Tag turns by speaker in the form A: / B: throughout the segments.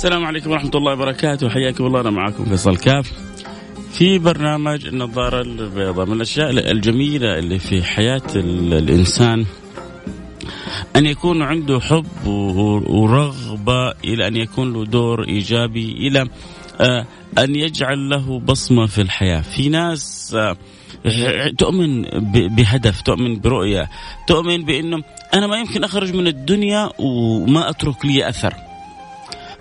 A: السلام عليكم ورحمة الله وبركاته. حياكم الله أنا معكم فيصل كاف. في برنامج النظارة البيضاء من الأشياء الجميلة اللي في حياة ال- الإنسان أن يكون عنده حب ورغبة إلى أن يكون له دور إيجابي إلى آه، أن يجعل له بصمة في الحياة. في ناس آه، تؤمن بهدف تؤمن برؤية تؤمن بأنه أنا ما يمكن أخرج من الدنيا وما أترك لي أثر.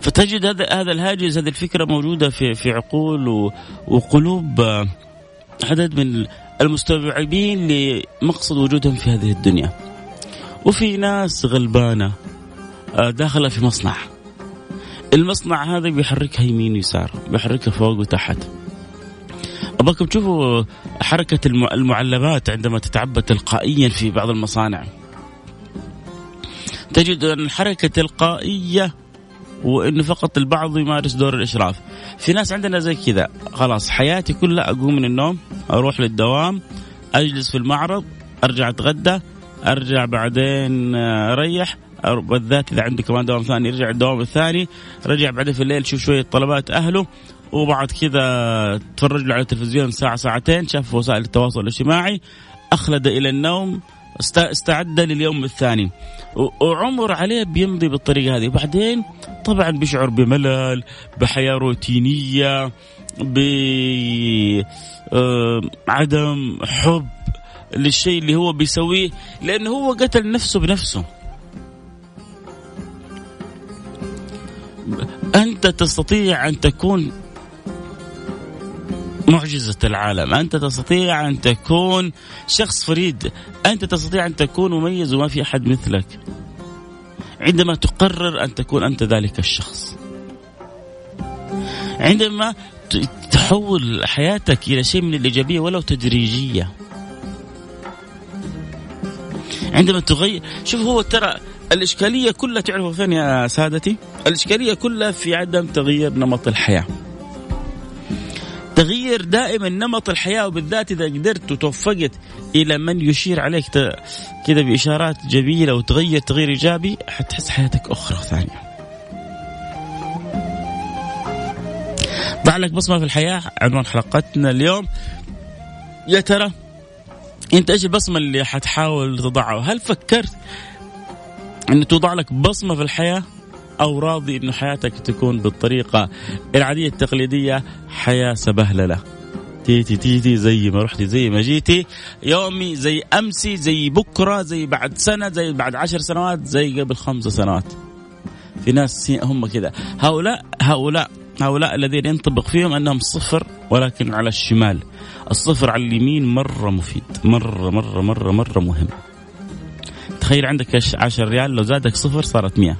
A: فتجد هذا هذا الهاجس هذه الفكرة موجودة في في عقول وقلوب آه، عدد من المستوعبين لمقصد وجودهم في هذه الدنيا. وفي ناس غلبانة آه، داخلة في مصنع. المصنع هذا بيحركها يمين ويسار، بيحركها فوق وتحت. ابغاكم تشوفوا حركة الم- المعلبات عندما تتعبى تلقائيا في بعض المصانع. تجد أن الحركة تلقائية وإنه فقط البعض يمارس دور الإشراف. في ناس عندنا زي كذا. خلاص حياتي كلها أقوم من النوم أروح للدوام أجلس في المعرض أرجع أتغدى أرجع بعدين آه، أريح. بالذات إذا عنده كمان دوام ثاني يرجع الدوام الثاني. رجع بعدين في الليل يشوف شوية طلبات أهله. وبعد كذا تفرج له على التلفزيون ساعة ساعتين شاف وسائل التواصل الاجتماعي. أخلد إلى النوم. استعد لليوم الثاني. وعمر عليه بيمضي بالطريقة هذه. وبعدين طبعا بيشعر بملل بحياة روتينية بعدم حب للشيء اللي هو بيسويه لأنه هو قتل نفسه بنفسه. أنت تستطيع أن تكون معجزة العالم. أنت تستطيع أن تكون شخص فريد. أنت تستطيع أن تكون مميز وما في أحد مثلك. عندما تقرر أن تكون أنت ذلك الشخص. عندما تحول حياتك إلى شيء من الإيجابية ولو تدريجية. عندما تغير شوف هو ترى الإشكالية كلها تعرفوا فين يا سادتي؟ الإشكالية كلها في عدم تغيير نمط الحياة. تغيير دائما نمط الحياة وبالذات إذا قدرت وتوفقت إلى من يشير عليك كذا بإشارات جميلة وتغير تغيير إيجابي حتحس حياتك أخرى ثانية. ضع لك بصمة في الحياة عنوان حلقتنا اليوم يا ترى أنت إيش البصمة اللي حتحاول تضعها؟ هل فكرت إن توضع لك بصمة في الحياة أو راضي انه حياتك تكون بالطريقة العادية التقليدية حياة سبهللة. تيتي تيتي زي ما رحتي زي ما جيتي. يومي زي أمسي زي بكرة زي بعد سنة زي بعد عشر سنوات زي قبل خمس سنوات. في ناس هم كذا. هؤلاء هؤلاء هؤلاء الذين ينطبق فيهم أنهم صفر ولكن على الشمال. الصفر على اليمين مرة مفيد. مرة مرة مرة مرة مهم. تخيل عندك 10 ريال لو زادك صفر صارت 100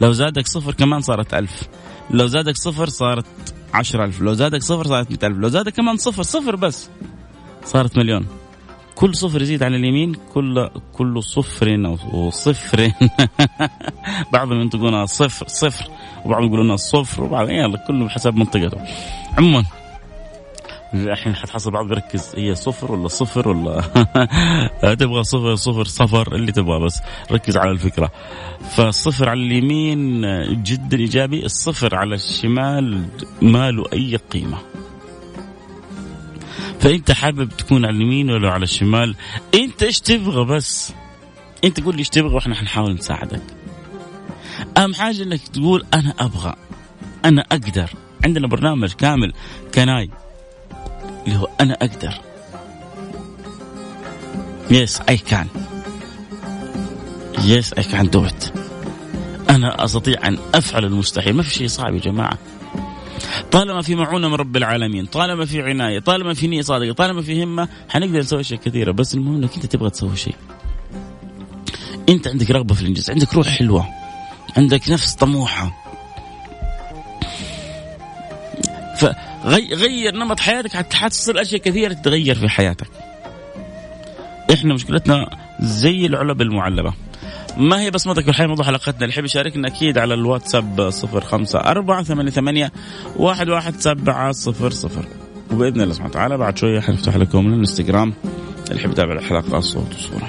A: لو زادك صفر كمان صارت ألف. لو زادك صفر صارت عشر ألف. لو زادك صفر صارت مئة ألف. لو زادك كمان صفر صفر بس صارت مليون. كل صفر يزيد على اليمين كل كل صفر أو صفر بعضهم ينطقونها صفر صفر وبعضهم يقولونها صفر وبعض يلا كله بحسب منطقته. عموما الحين حتحصل بعض بيركز هي صفر ولا صفر ولا تبغى صفر صفر صفر اللي تبغى بس. ركز على الفكرة. فالصفر على اليمين جدا إيجابي الصفر على الشمال ما له أي قيمة. فأنت حابب تكون على اليمين ولا على الشمال؟ أنت إيش تبغى بس؟ أنت قول لي إيش تبغى وإحنا حنحاول نساعدك. أهم حاجة إنك تقول أنا أبغى. أنا أقدر. عندنا برنامج كامل. can I اللي هو أنا أقدر. yes I can yes I can do أنا أستطيع أن أفعل المستحيل. ما في شيء صعب يا جماعة. طالما في معونة من رب العالمين طالما في عناية طالما في نية صادقة طالما في همة حنقدر نسوي أشياء كثيرة بس المهم إنك أنت تبغى تسوي شيء. أنت عندك رغبة في الإنجاز عندك روح حلوة عندك نفس طموحة. فغير نمط حياتك حتى حتصير أشياء كثيرة تتغير في حياتك. إحنا مشكلتنا زي العلب المعلبة. ما هي بصمتك في الحياة؟ موضوع حلقتنا. اللي يحب يشاركنا أكيد على الواتساب صفر خمسة أربعة ثمانية ثمانية واحد واحد سبعة صفر صفر. وبإذن الله سبحانه وتعالى بعد شوية حنفتح لكم الانستغرام. اللي يحب يتابع الحلقة صوت وصورة.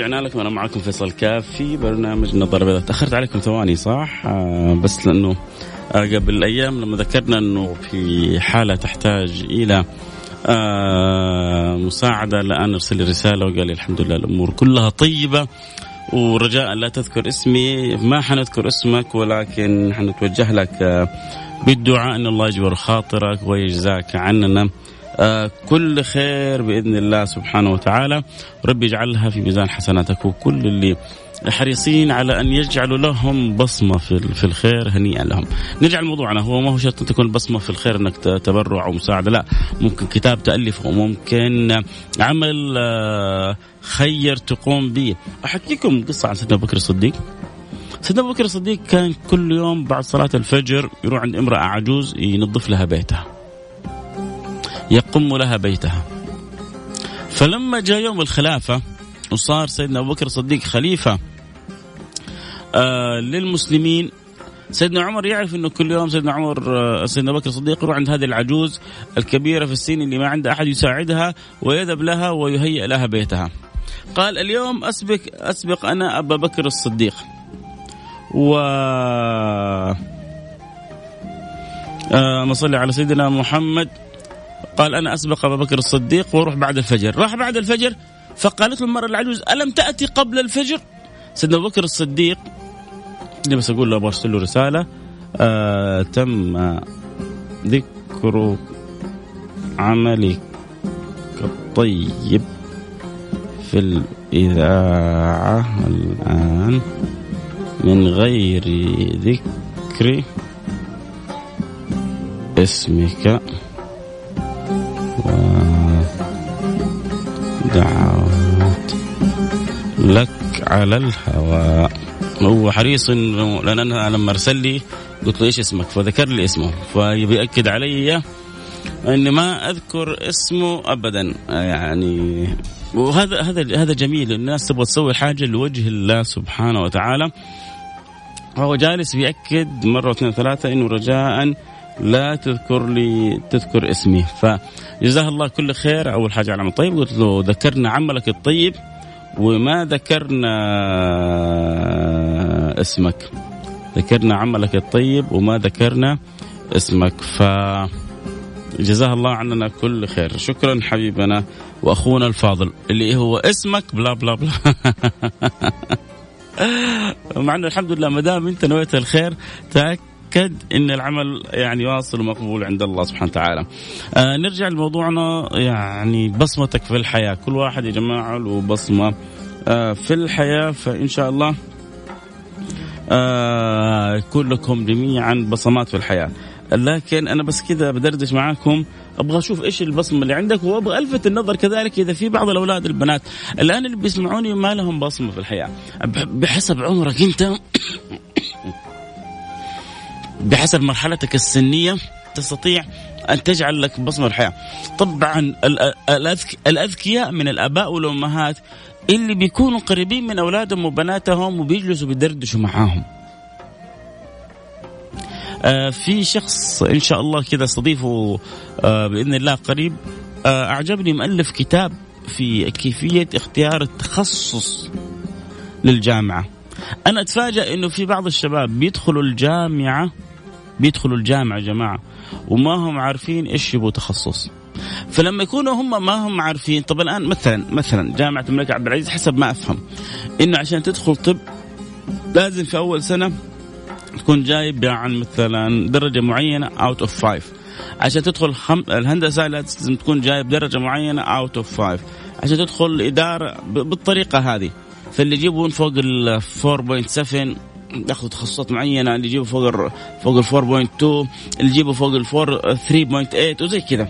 A: رجعنا لكم أنا معكم فيصل كاف في برنامج نظاره بيضاء تأخرت عليكم ثواني صح؟ آه بس لأنه آه قبل أيام لما ذكرنا إنه في حالة تحتاج إلى آه مساعدة الان ارسل لي رسالة وقال لي الحمد لله الأمور كلها طيبة. ورجاء لا تذكر اسمي ما حنذكر اسمك ولكن حنتوجه لك آه بالدعاء إن الله يجبر خاطرك ويجزاك عننا. كل خير بإذن الله سبحانه وتعالى ربي يجعلها في ميزان حسناتك وكل اللي حريصين على أن يجعلوا لهم بصمة في في الخير هنيئا لهم. نرجع لموضوعنا هو ما هو شرط تكون البصمه في الخير إنك تبرع أو مساعدة لا ممكن كتاب تألف وممكن عمل آه خير تقوم به. احكيكم قصة عن سيدنا بكر الصديق. سيدنا بكر الصديق كان كل يوم بعد صلاة الفجر يروح عند امرأة عجوز ينظف لها بيتها. يقم لها بيتها فلما جاء يوم الخلافة وصار سيدنا أبو بكر الصديق خليفة آه للمسلمين سيدنا عمر يعرف إنه كل يوم سيدنا عمر آه سيدنا بكر الصديق يروح عند هذه العجوز الكبيرة في السن اللي ما عندها أحد يساعدها ويذهب لها ويهيئ لها بيتها. قال اليوم اسبق أسبق أنا أبا بكر الصديق. و آه ما صلي على سيدنا محمد قال أنا أسبق أبا بكر الصديق وأروح بعد الفجر. راح بعد الفجر فقالت له المرأة العجوز ألم تأتي قبل الفجر؟ سيدنا أبو بكر الصديق بس أقول له أرسل له رسالة آه تم ذكر عملك الطيب في الإذاعة الآن من غير ذكر اسمك. ودعوات لك على الهواء هو حريص إنه لأن أنا لما ارسل لي قلت له إيش اسمك؟ فذكر لي اسمه. فبيأكد علي إني ما أذكر اسمه ابدا. يعني وهذا هذا هذا جميل. الناس تبغى تسوي حاجة لوجه الله سبحانه وتعالى. هو جالس بيأكد مرة واثنين ثلاثة إنه رجاء لا تذكر لي تذكر اسمي. فجزاه الله كل خير. أول حاجة على طيب قلت له ذكرنا عملك الطيب وما ذكرنا اسمك. ذكرنا عملك الطيب وما ذكرنا اسمك. ف جزاه الله عننا كل خير. شكرا حبيبنا وأخونا الفاضل اللي هو اسمك بلا بلا بلا. مع إنه الحمد لله ما دام أنت نويت الخير تأكد إن العمل يعني واصل ومقبول عند الله سبحانه وتعالى. آه نرجع لموضوعنا يعني بصمتك في الحياة، كل واحد يا جماعة له بصمة. آه في الحياة فإن شاء الله آه يكون لكم جميعا بصمات في الحياة. لكن أنا بس كذا بدردش معاكم. أبغى أشوف إيش البصمة اللي عندك وأبغى ألفت النظر كذلك إذا في بعض الأولاد البنات الآن اللي بيسمعوني ما لهم بصمة في الحياة. بحسب عمرك أنت. بحسب مرحلتك السنية تستطيع أن تجعل لك بصمة الحياة. طبعا الأذكياء من الآباء والأمهات اللي بيكونوا قريبين من أولادهم وبناتهم وبيجلسوا بيدردشوا معاهم. آه في شخص إن شاء الله كذا أستضيفه آه بإذن الله قريب آه أعجبني مؤلف كتاب في كيفية اختيار التخصص للجامعة. أنا أتفاجأ إنه في بعض الشباب بيدخلوا الجامعة بيدخلوا الجامعة يا جماعة وما هم عارفين إيش يبغوا تخصص. فلما يكونوا هم ما هم عارفين طب الآن مثلا مثلا جامعة الملك عبد العزيز حسب ما أفهم إنه عشان تدخل طب لازم في أول سنة تكون جايب يعني مثلا درجة معينة out of five عشان تدخل خم... الهندسة لازم تكون جايب درجة معينة out of five عشان تدخل الإدارة ب... بالطريقة هذه. فاللي يجيبون فوق ال 4.7 ياخذوا تخصصات معينة اللي يجيبوا فوق فوق ال 4.2 اللي يجيبوا فوق ال 3.8 وزي كذا.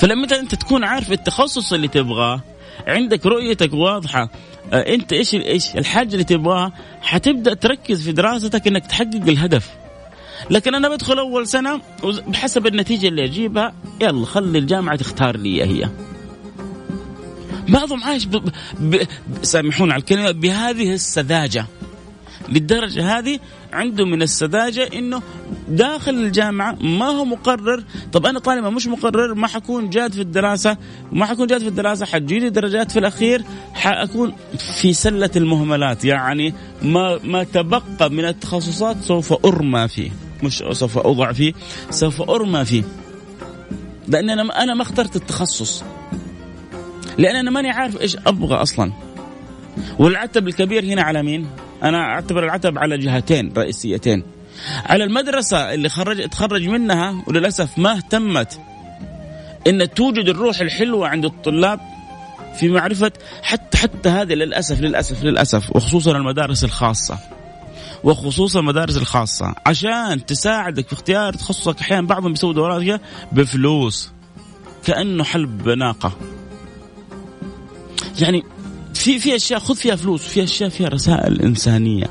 A: فلما أنت تكون عارف التخصص اللي تبغاه عندك رؤيتك واضحة آه، أنت إيش إيش الحاجة اللي تبغاها حتبدأ تركز في دراستك إنك تحقق الهدف. لكن أنا بدخل أول سنة بحسب النتيجة اللي أجيبها يلا خلي الجامعة تختار لي هي. بعضهم عايش ب... ب... سامحونا على الكلمة بهذه السذاجة. للدرجة هذه عنده من السذاجة إنه داخل الجامعة ما هو مقرر. طب أنا طالما مش مقرر ما حكون جاد في الدراسة ما حكون جاد في الدراسة حتجيني درجات في الأخير؟ حأكون في سلة المهملات يعني ما ما تبقى من التخصصات سوف أرمى فيه مش سوف أوضع فيه سوف أرمى فيه. لأن أنا أنا ما اخترت التخصص. لأن أنا ماني عارف إيش أبغى أصلا. والعتب الكبير هنا على مين؟ أنا أعتبر العتب على جهتين رئيسيتين. على المدرسة اللي خرج تخرج منها وللأسف ما اهتمت إن توجد الروح الحلوة عند الطلاب في معرفة حتى حتى هذه للاسف للاسف للأسف وخصوصا المدارس الخاصة. وخصوصا المدارس الخاصة. عشان تساعدك في اختيار تخصصك أحيانا بعضهم بيسوي دورات بفلوس. كأنه حلب ناقة. يعني في في أشياء خذ فيها فلوس في أشياء فيها رسائل إنسانية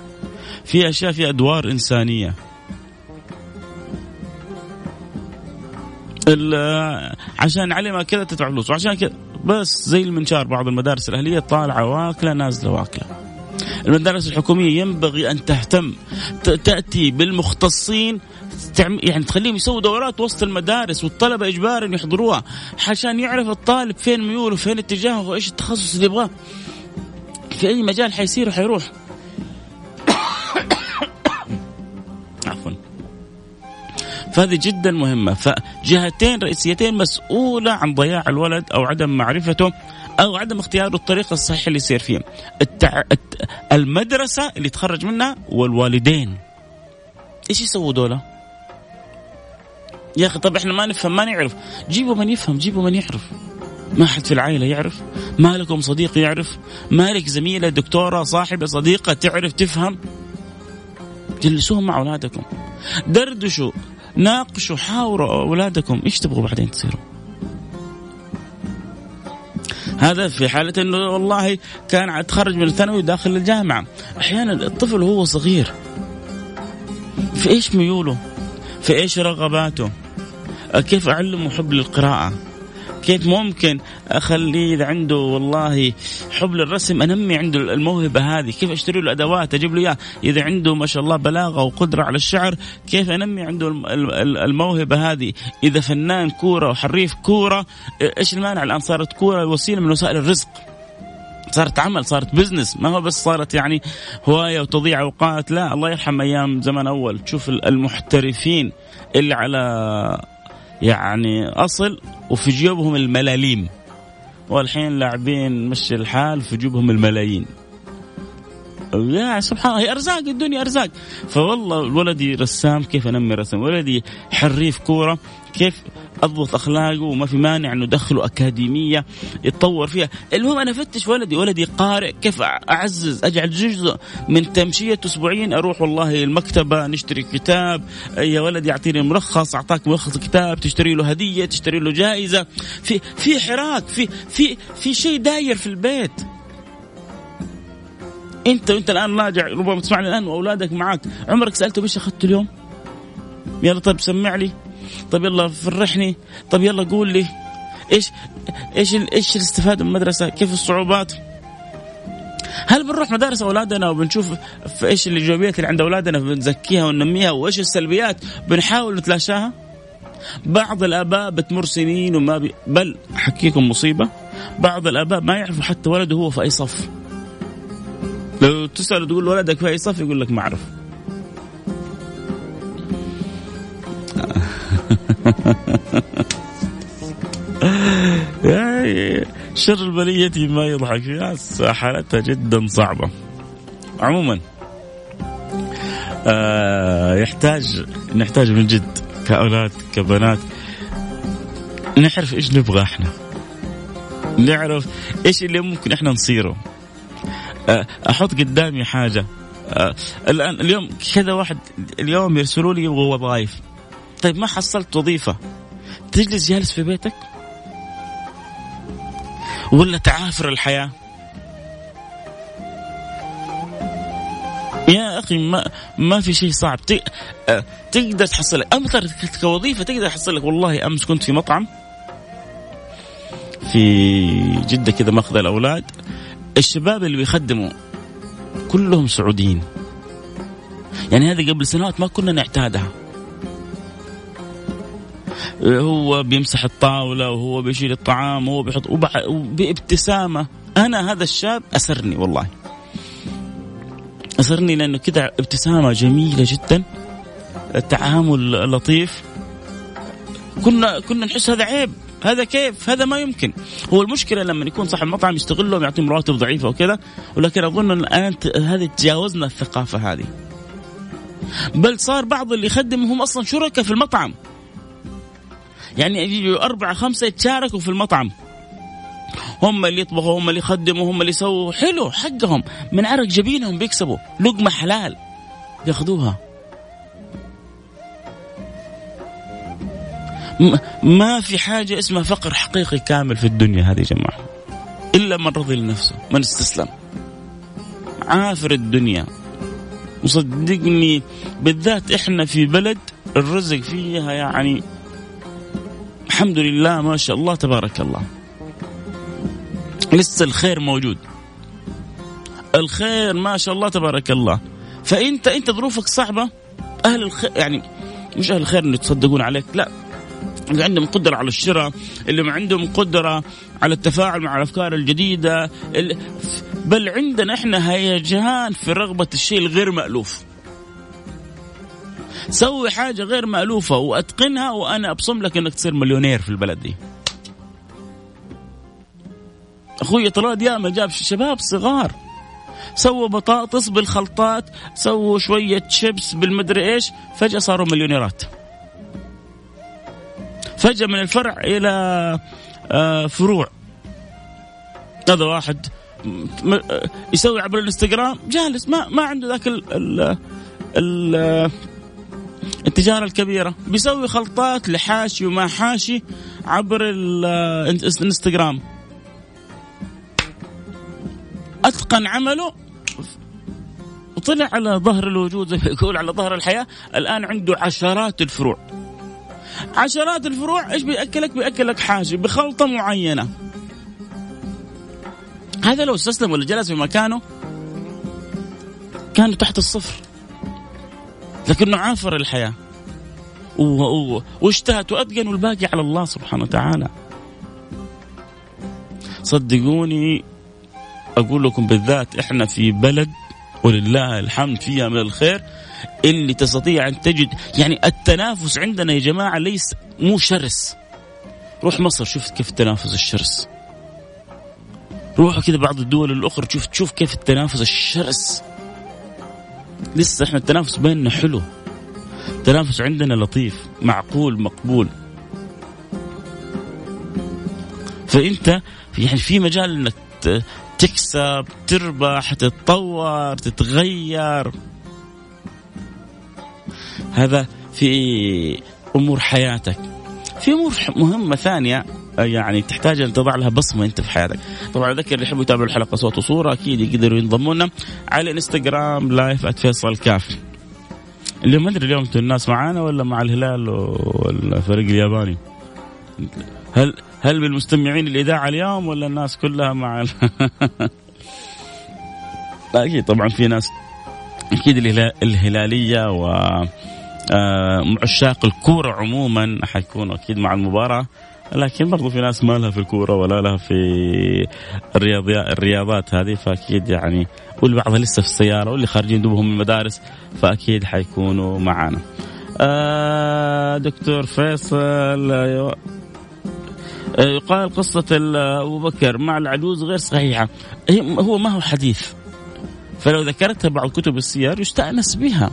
A: في أشياء فيها أدوار إنسانية. عشان علمها كذا تدفع فلوس وعشان كذا بس زي المنشار بعض المدارس الأهلية طالعة واكلة نازلة واكلة. المدارس الحكومية ينبغي أن تهتم تأتي بالمختصين يعني تخليهم يسووا دورات وسط المدارس والطلبة إجبارا يحضروها عشان يعرف الطالب فين ميوله فين اتجاهه وإيش التخصص اللي يبغاه. في أي مجال حيصير وحيروح. عفوا. فهذه جدا مهمة. فجهتين رئيسيتين مسؤولة عن ضياع الولد أو عدم معرفته أو عدم اختياره الطريقة الصحيحه اللي يصير فيه. التع... المدرسة اللي تخرج منها والوالدين. إيش يسووا دولة؟ يا أخي طب إحنا ما نفهم ما نعرف. جيبوا من يفهم جيبوا من يعرف. ما حد في العائلة يعرف ما لكم صديق يعرف ما لك زميلة دكتورة صاحبة صديقة تعرف تفهم. جلسوهم مع أولادكم. دردشوا ناقشوا حاوروا أولادكم. إيش تبغوا بعدين تصيروا؟ هذا في حالة أنه والله كان تخرج من الثانوي داخل الجامعة. أحيانا الطفل وهو صغير. في إيش ميوله؟ في إيش رغباته؟ كيف أعلمه حب للقراءة؟ كيف ممكن اخليه إذا عنده والله حب للرسم أنمي عنده الموهبة هذه كيف أشتري له أدوات أجيب له إياها. إذا عنده ما شاء الله بلاغة وقدرة على الشعر كيف أنمي عنده الموهبة هذه؟ إذا فنان كورة وحريف كورة إيش المانع؟ الآن صارت كورة وسيلة من وسائل الرزق. صارت عمل صارت بزنس ما هو بس صارت يعني هواية وتضيع أوقات. لا الله يرحم أيام زمان أول. تشوف المحترفين اللي على يعني أصل وفي جيوبهم الملاليم. والحين لاعبين مشي الحال في جيوبهم الملايين. يا سبحان الله هي أرزاق الدنيا أرزاق. فوالله ولدي رسام كيف أنمي رسم ولدي حريف كورة. كيف أضبط أخلاقه وما في مانع أنه أدخله أكاديمية يتطور فيها، المهم أنا افتش ولدي، ولدي قارئ. كيف أعزز أجعل جزء من تمشيته اسبوعيا أروح والله المكتبة نشتري كتاب، يا ولدي أعطيني ملخص أعطاك ملخص الكتاب تشتري له هدية، تشتري له جائزة، في في حراك، في في في شيء داير في البيت. أنت وانت الآن راجع ربما تسمعني الآن وأولادك معك عمرك سالته إيش أخذت اليوم؟ يلا طيب سمع لي. طيب يلا فرحني. طيب يلا قول لي إيش إيش إيش الاستفادة من المدرسة؟ كيف الصعوبات؟ هل بنروح مدارس أولادنا وبنشوف في إيش الإيجابيات اللي عند أولادنا بنزكيها وننميها وإيش السلبيات بنحاول نتلاشاها؟ بعض الأباء بتمر سنين وما بي بل أحكيكم مصيبة بعض الأباء ما يعرفوا حتى ولده هو في أي صف. لو تسأل تقول ولدك في أي صف يقول لك ما يعني شر البلية ما يضحك حالتها جدا صعبة. عموما آه يحتاج نحتاج من جد كأولاد كبنات نعرف إيش نبغى إحنا. نعرف إيش اللي ممكن إحنا نصيره. آه، أحط قدامي حاجة. آه، الآن اليوم كذا واحد اليوم يرسلوا لي يبغوا وظائف طيب ما حصلت وظيفة تجلس جالس في بيتك؟ ولا تعافر الحياة؟ يا أخي ما ما في شيء صعب. آه، تقدر تحصل لك امثل كوظيفة تقدر تحصل لك. والله أمس كنت في مطعم في جدة كذا ماخذ الأولاد. الشباب اللي بيخدموا كلهم سعوديين. يعني هذه قبل سنوات ما كنا نعتادها. هو بيمسح الطاولة وهو بيشيل الطعام وهو بيحط بابتسامة أنا هذا الشاب أسرني والله. أسرني لأنه كذا ابتسامة جميلة جدا. التعامل لطيف. كنا كنا نحس هذا عيب. هذا كيف؟ هذا ما يمكن. هو المشكلة لما يكون صاحب المطعم يستغلهم يعطيهم رواتب ضعيفة وكذا ولكن أظن الان هذه تجاوزنا الثقافة هذه. بل صار بعض اللي يخدم هم أصلا شركاء في المطعم. يعني يجوا أربعة خمسة يتشاركوا في المطعم. هم اللي يطبخوا هم اللي يخدموا هم اللي يسووا. حلو حقهم. من عرق جبينهم بيكسبوا. لقمة حلال. ياخذوها. ما في حاجة اسمها فقر حقيقي كامل في الدنيا هذه يا جماعة. إلا من رضي لنفسه من استسلم. عافر الدنيا. وصدقني بالذات إحنا في بلد الرزق فيها يعني الحمد لله ما شاء الله تبارك الله. لسه الخير موجود. الخير ما شاء الله تبارك الله. فانت إنت ظروفك صعبة؟ أهل الخير يعني مش أهل الخير انه يتصدقون عليك لا. اللي عندهم قدرة على الشراء اللي ما عندهم قدرة على التفاعل مع الأفكار الجديدة بل عندنا إحنا هيجان في رغبة الشيء الغير مألوف. سوي حاجة غير مألوفة وأتقنها وأنا أبصم لك أنك تصير مليونير في البلد دي. أخوي طراد ياما جاب شباب صغار. سووا بطاطس بالخلطات سووا شوية شيبس بالمدري إيش فجأة صاروا مليونيرات. فجأة من الفرع إلى آه، فروع. هذا واحد يسوي عبر الإنستغرام جالس ما ما عنده ذاك ال ال التجارة الكبيرة بيسوي خلطات لحاشي وما حاشي عبر الانستغرام أتقن عمله وطلع على ظهر الوجود زي ما يقول على ظهر الحياة الآن عنده عشرات الفروع عشرات الفروع إيش بيأكلك؟ بيأكلك حاجة بخلطة معينة. هذا لو استسلم ولا جلس في مكانه كان تحت الصفر. لكنه عافر الحياة. واجتهد واتقن والباقي على الله سبحانه وتعالى. صدقوني أقول لكم بالذات إحنا في بلد ولله الحمد فيها من الخير اللي تستطيع أن تجد يعني التنافس عندنا يا جماعة ليس مو شرس روح مصر شوف كيف التنافس الشرس روحوا كذا بعض الدول الأخرى تشوف تشوف كيف التنافس الشرس لسه إحنا التنافس بيننا حلو. التنافس عندنا لطيف معقول مقبول. فأنت يعني في مجال إنك تكسب تربح تتطور تتغير. هذا في أمور حياتك. في أمور مهمة ثانية. يعني تحتاج أن تضع لها بصمة أنت في حياتك. طبعا اذكر اللي يحبوا يتابعوا الحلقة صوت وصورة أكيد يقدروا ينضموا لنا على الانستغرام لايف @فيصل كاف. اللي ما أدري اليوم أنتم الناس معانا ولا مع الهلال والفريق الياباني؟ هل هل بالمستمعين الإذاعة اليوم ولا الناس كلها مع ال... أكيد طبعا في ناس أكيد الهلالية و آه، عشاق الكورة عموما حيكونوا أكيد مع المباراة. لكن برضو في ناس ما لها في الكورة ولا لها في الرياضيات الرياضات هذه فأكيد يعني واللي بعضها لسه في السيارة واللي خارجين دوبهم من المدارس فأكيد حيكونوا معنا. آه دكتور فيصل آه، يقال قصة أبو بكر مع العجوز غير صحيحة. هو ما هو حديث؟ فلو ذكرتها بعض كتب السير يستأنس بها.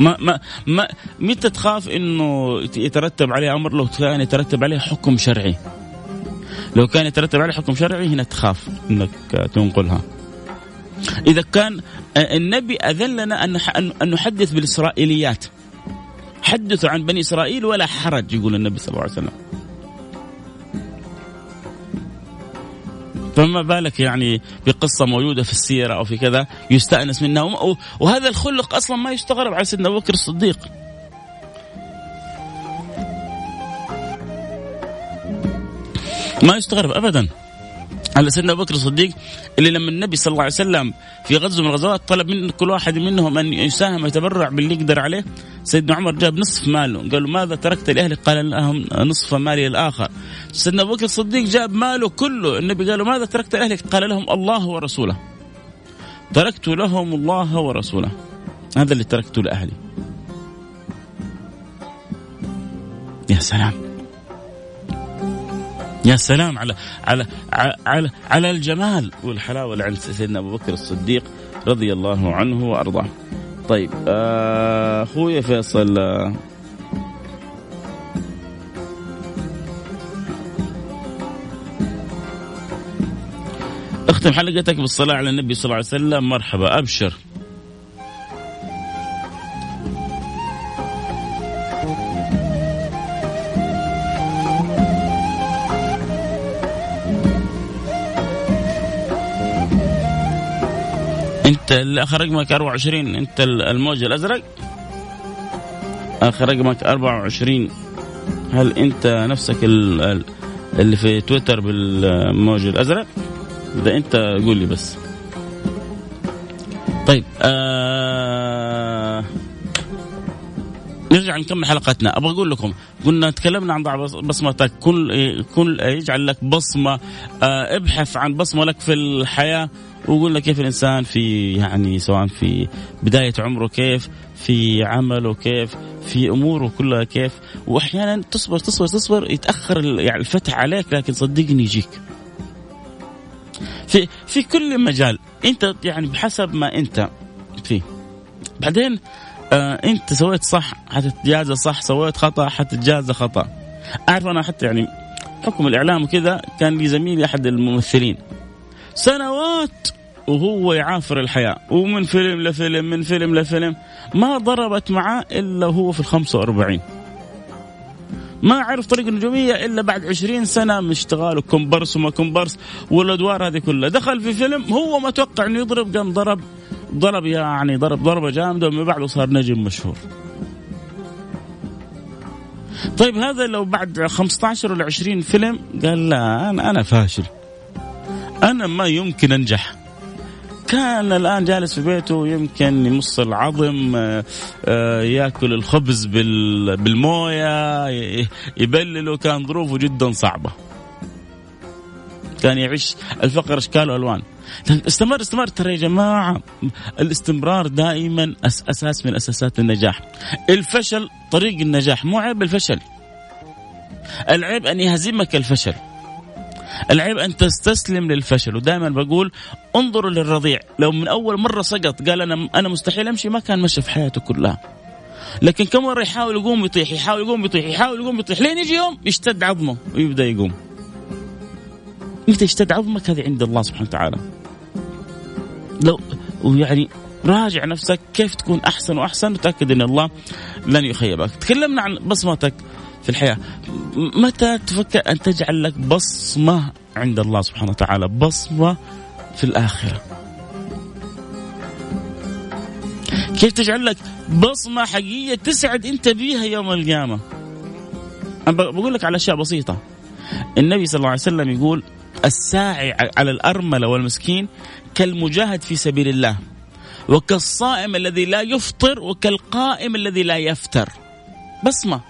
A: ما ما ما متى تخاف إنه يترتب عليه أمر؟ لو كان يترتب عليه حكم شرعي. لو كان يترتب عليه حكم شرعي هنا تخاف إنك تنقلها. إذا كان النبي اذن لنا ان أن نحدث بالإسرائيليات. حدثوا عن بني إسرائيل ولا حرج يقول النبي صلى الله عليه وسلم. فما بالك يعني بقصة موجودة في السيرة أو في كذا يستأنس منها. وهذا الخلق أصلا ما يستغرب على سيدنا أبو بكر الصديق. ما يستغرب أبدا على سيدنا أبو بكر الصديق اللي لما النبي صلى الله عليه وسلم في غزوة من الغزوات طلب من كل واحد منهم أن يساهم يتبرع باللي يقدر عليه. سيدنا عمر جاب نصف ماله. قال له ماذا تركت لأهلك؟ قال لهم نصف مالي الآخر سيدنا أبو بكر الصديق جاب ماله كله. النبي قال له ماذا تركت لأهلك؟ قال لهم الله ورسوله. تركت لهم الله ورسوله. هذا اللي تركته لأهلي. يا سلام. يا سلام على على على على الجمال والحلاوة اللي عند سيدنا أبو بكر الصديق رضي الله عنه وأرضاه. طيب آه، أخوي فيصل آه، اختم حلقتك بالصلاة على النبي صلى الله عليه وسلم. مرحبا أبشر. انت اخر رقمك 24 انت الموج الأزرق اخر رقمك 24 هل انت نفسك اللي في تويتر بالموج الأزرق؟ اذا انت قول لي بس. طيب آه نرجع نكمل حلقتنا. أبغى أقول لكم قلنا تكلمنا عن ضع بصمتك. كل كل يجعل لك بصمة آه ابحث عن بصمة لك في الحياة وقلنا كيف الإنسان في يعني سواء في بداية عمره كيف في عمله كيف في أموره كلها كيف. وأحيانا تصبر تصبر تصبر يتأخر يعني الفتح عليك لكن صدقني يجيك. في في كل مجال أنت يعني بحسب ما أنت فيه. بعدين آه انت سويت صح حتتجازى صح سويت خطأ حتتجازى خطأ. أعرف أنا حتى يعني حكم الإعلام وكذا كان لي زميلي أحد الممثلين. سنوات وهو يعافر الحياة ومن فيلم لفيلم من فيلم لفيلم ما ضربت معاه إلا هو في الخمسة وأربعين. ما عرف طريق النجومية إلا بعد عشرين سنة من اشتغاله كومبارس وما كومبارس والأدوار هذه كلها. دخل في فيلم هو ما توقع أنه يضرب قام ضرب. ضرب يعني ضرب ضربة جامدة ومن بعده صار نجم مشهور. طيب هذا لو بعد 15 ولا 20 فيلم قال لا أنا أنا فاشل. أنا ما يمكن أنجح. كان الآن جالس في بيته يمكن يمص العظم آه، آه، يأكل الخبز بالموية يبلله. كان ظروفه جدا صعبة. كان يعيش الفقر إشكال وألوان. استمر استمر ترى يا جماعة الاستمرار دائما أساس من أساسات النجاح. الفشل طريق النجاح مو عيب الفشل. العيب أن يهزمك الفشل. العيب أن تستسلم للفشل. ودائما بقول انظروا للرضيع. لو من أول مرة سقط قال أنا أنا مستحيل أمشي ما كان مشى في حياته كلها. لكن كم مرة يحاول يقوم يطيح يحاول يقوم يطيح يحاول يقوم يطيح لين يجي يوم يشتد عظمه ويبدأ يقوم. متى يشتد عظمك هذه عند الله سبحانه وتعالى. لو ويعني راجع نفسك كيف تكون أحسن وأحسن وتأكد إن الله لن يخيبك. تكلمنا عن بصمتك في الحياة. متى تفكر أن تجعل لك بصمة عند الله سبحانه وتعالى؟ بصمة في الآخرة. كيف تجعل لك بصمة حقيقية تسعد أنت بيها يوم القيامة؟ أنا بقول لك على أشياء بسيطة. النبي صلى الله عليه وسلم يقول الساعي على الأرملة والمسكين كالمجاهد في سبيل الله وكالصائم الذي لا يفطر وكالقائم الذي لا يفتر بصمة.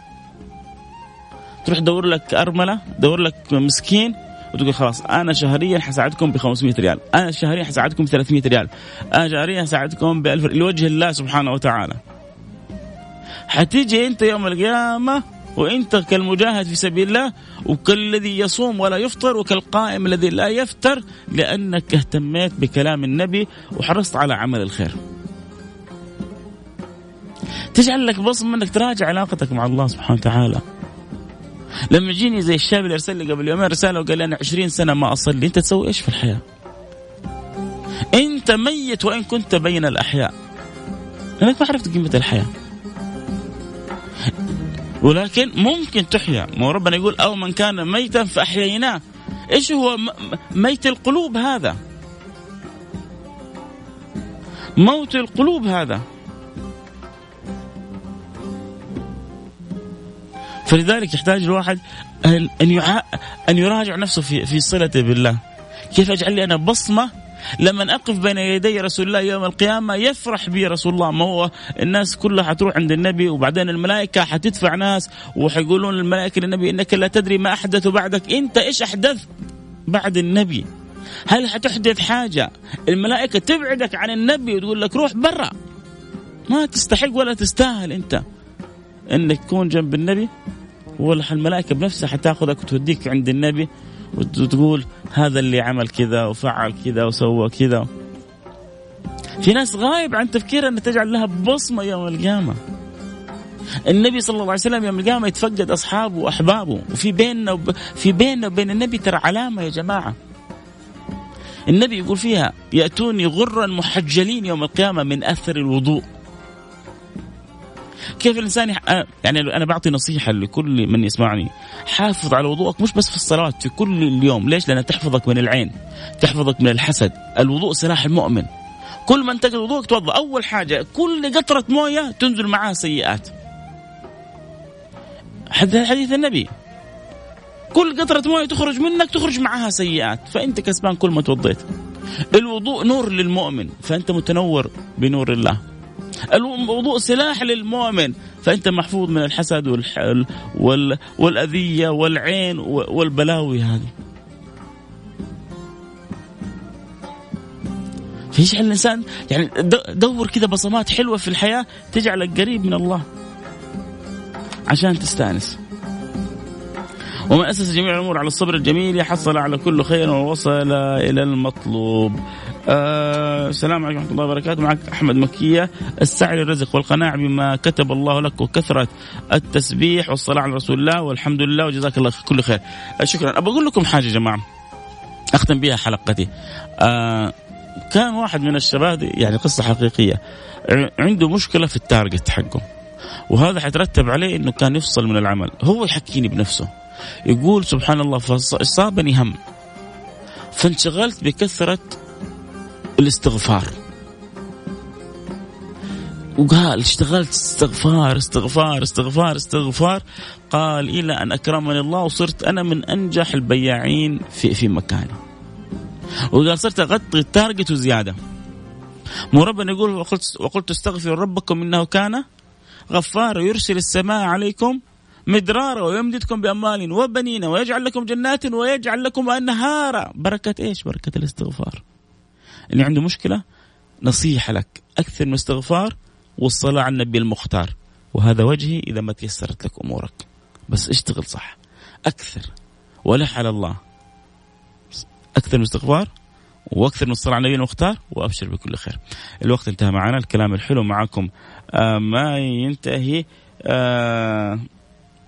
A: تروح تدور لك أرملة دور لك مسكين وتقول خلاص أنا شهريا حساعدكم ب 500 ريال، أنا شهريا حساعدكم ب 300 ريال، أنا شهريا حساعدكم ب 1000 لوجه الله سبحانه وتعالى. حتيجي أنت يوم القيامة وانت كالمجاهد في سبيل الله وكالذي يصوم ولا يفطر وكالقائم الذي لا يفتر لأنك اهتميت بكلام النبي وحرصت على عمل الخير. تجعل لك بصمه إنك تراجع علاقتك مع الله سبحانه وتعالى. لما يجيني زي الشاب اللي أرسل لي قبل يومين رسالة وقال لي أنا 20 سنة ما أصلي أنت تسوي إيش في الحياة؟ أنت ميت وإن كنت بين الأحياء لأنك ما عرفت قيمة الحياة ولكن ممكن تحيا. ما ربنا يقول أو من كان ميتا فأحييناه. إيش هو ميت القلوب هذا؟ موت القلوب هذا. فلذلك يحتاج الواحد ان أن يراجع نفسه في في صلته بالله. كيف أجعل لي أنا بصمة لما أقف بين يدي رسول الله يوم القيامة يفرح بي رسول الله. ما هو الناس كلها حتروح عند النبي وبعدين الملائكة حتدفع ناس وحيقولون الملائكه للنبي إنك لا تدري ما أحدث بعدك. أنت إيش أحدثت بعد النبي؟ هل حتحدث حاجة؟ الملائكة تبعدك عن النبي وتقول لك روح برا. ما تستحق ولا تستاهل أنت إنك تكون جنب النبي ولا الملائكة بنفسها حتاخذك وتوديك عند النبي. وتقول هذا اللي عمل كذا وفعل كذا وسوى كذا. في ناس غايب عن تفكيرها أن تجعل لها بصمة يوم القيامة. النبي صلى الله عليه وسلم يوم القيامة يتفقد أصحابه وأحبابه. وفي بيننا وب... في بيننا وبين النبي ترى علامة يا جماعة. النبي يقول فيها يأتوني غرا محجلين يوم القيامة من أثر الوضوء. كيف الإنسان. يعني أنا بعطي نصيحة لكل من يسمعني. حافظ على وضوءك مش بس في الصلاة في كل اليوم. ليش؟ لأنها تحفظك من العين تحفظك من الحسد. الوضوء سلاح المؤمن. كل ما انتقل وضوءك توضأ. أول حاجة كل قطرة موية تنزل معها سيئات. حديث النبي. كل قطرة موية تخرج منك تخرج معها سيئات. فأنت كسبان كل ما توضيت. الوضوء نور للمؤمن. فأنت متنور بنور الله. الوضوء سلاح للمؤمن فأنت محفوظ من الحسد والح... وال... والأذية والعين والبلاوي هذه. فيجعل الإنسان يعني دور كذا بصمات حلوة في الحياة تجعلك قريب من الله. عشان تستأنس. ومن أسس جميع الأمور على الصبر الجميل حصل على كل خير ووصل إلى المطلوب. آه السلام عليكم ورحمة الله وبركاته. معك أحمد مكية السعي للرزق والقناعة بما كتب الله لك وكثرة التسبيح والصلاة على رسول الله والحمد لله وجزاك الله كل خير. آه شكرا. أبى أقول لكم حاجة يا جماعة. أختم بها حلقتي. آه كان واحد من الشباب يعني قصة حقيقية عنده مشكلة في التارجت حقه. وهذا حيترتب عليه إنه كان يفصل من العمل. هو يحكيني بنفسه. يقول سبحان الله فصابني هم. فانشغلت بكثرة الاستغفار. وقال اشتغلت استغفار استغفار استغفار استغفار. قال إلى أن أكرمني الله وصرت أنا من أنجح البياعين في في مكاني وقال صرت أغطي التارجت وزيادة. مو ربنا يقول وقلت وقلت استغفروا ربكم إنه كان غفارا يرسل السماء عليكم مدرارا ويمددكم بأموال وبنين ويجعل لكم جنات ويجعل لكم أنهارا. بركة إيش؟ بركة الاستغفار. اللي عنده مشكلة نصيحة لك. أكثر من استغفار والصلاة على النبي المختار. وهذا وجهي إذا ما تيسرت لك أمورك. بس اشتغل صح. أكثر. ولح على الله. أكثر من استغفار وأكثر من الصلاة على النبي المختار وأبشر بكل خير. الوقت انتهى معنا. الكلام الحلو معكم آه ما ينتهي آه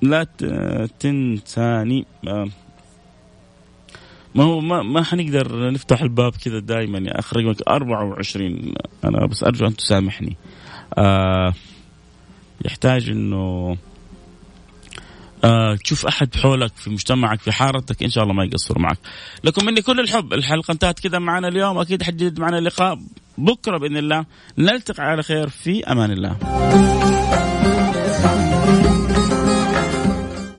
A: لا تنساني. ما هو ما ما حنقدر نفتح الباب كذا دائما يا اخ رقمك 24 أنا بس أرجو أن تسامحني. آه يحتاج إنه آه تشوف أحد حولك في مجتمعك في حارتك إن شاء الله ما يقصر معك. لكم مني كل الحب. الحلقة انتهت كذا معنا اليوم. أكيد حجدد معنا اللقاء بكرة بإذن الله. نلتقي على خير في أمان الله.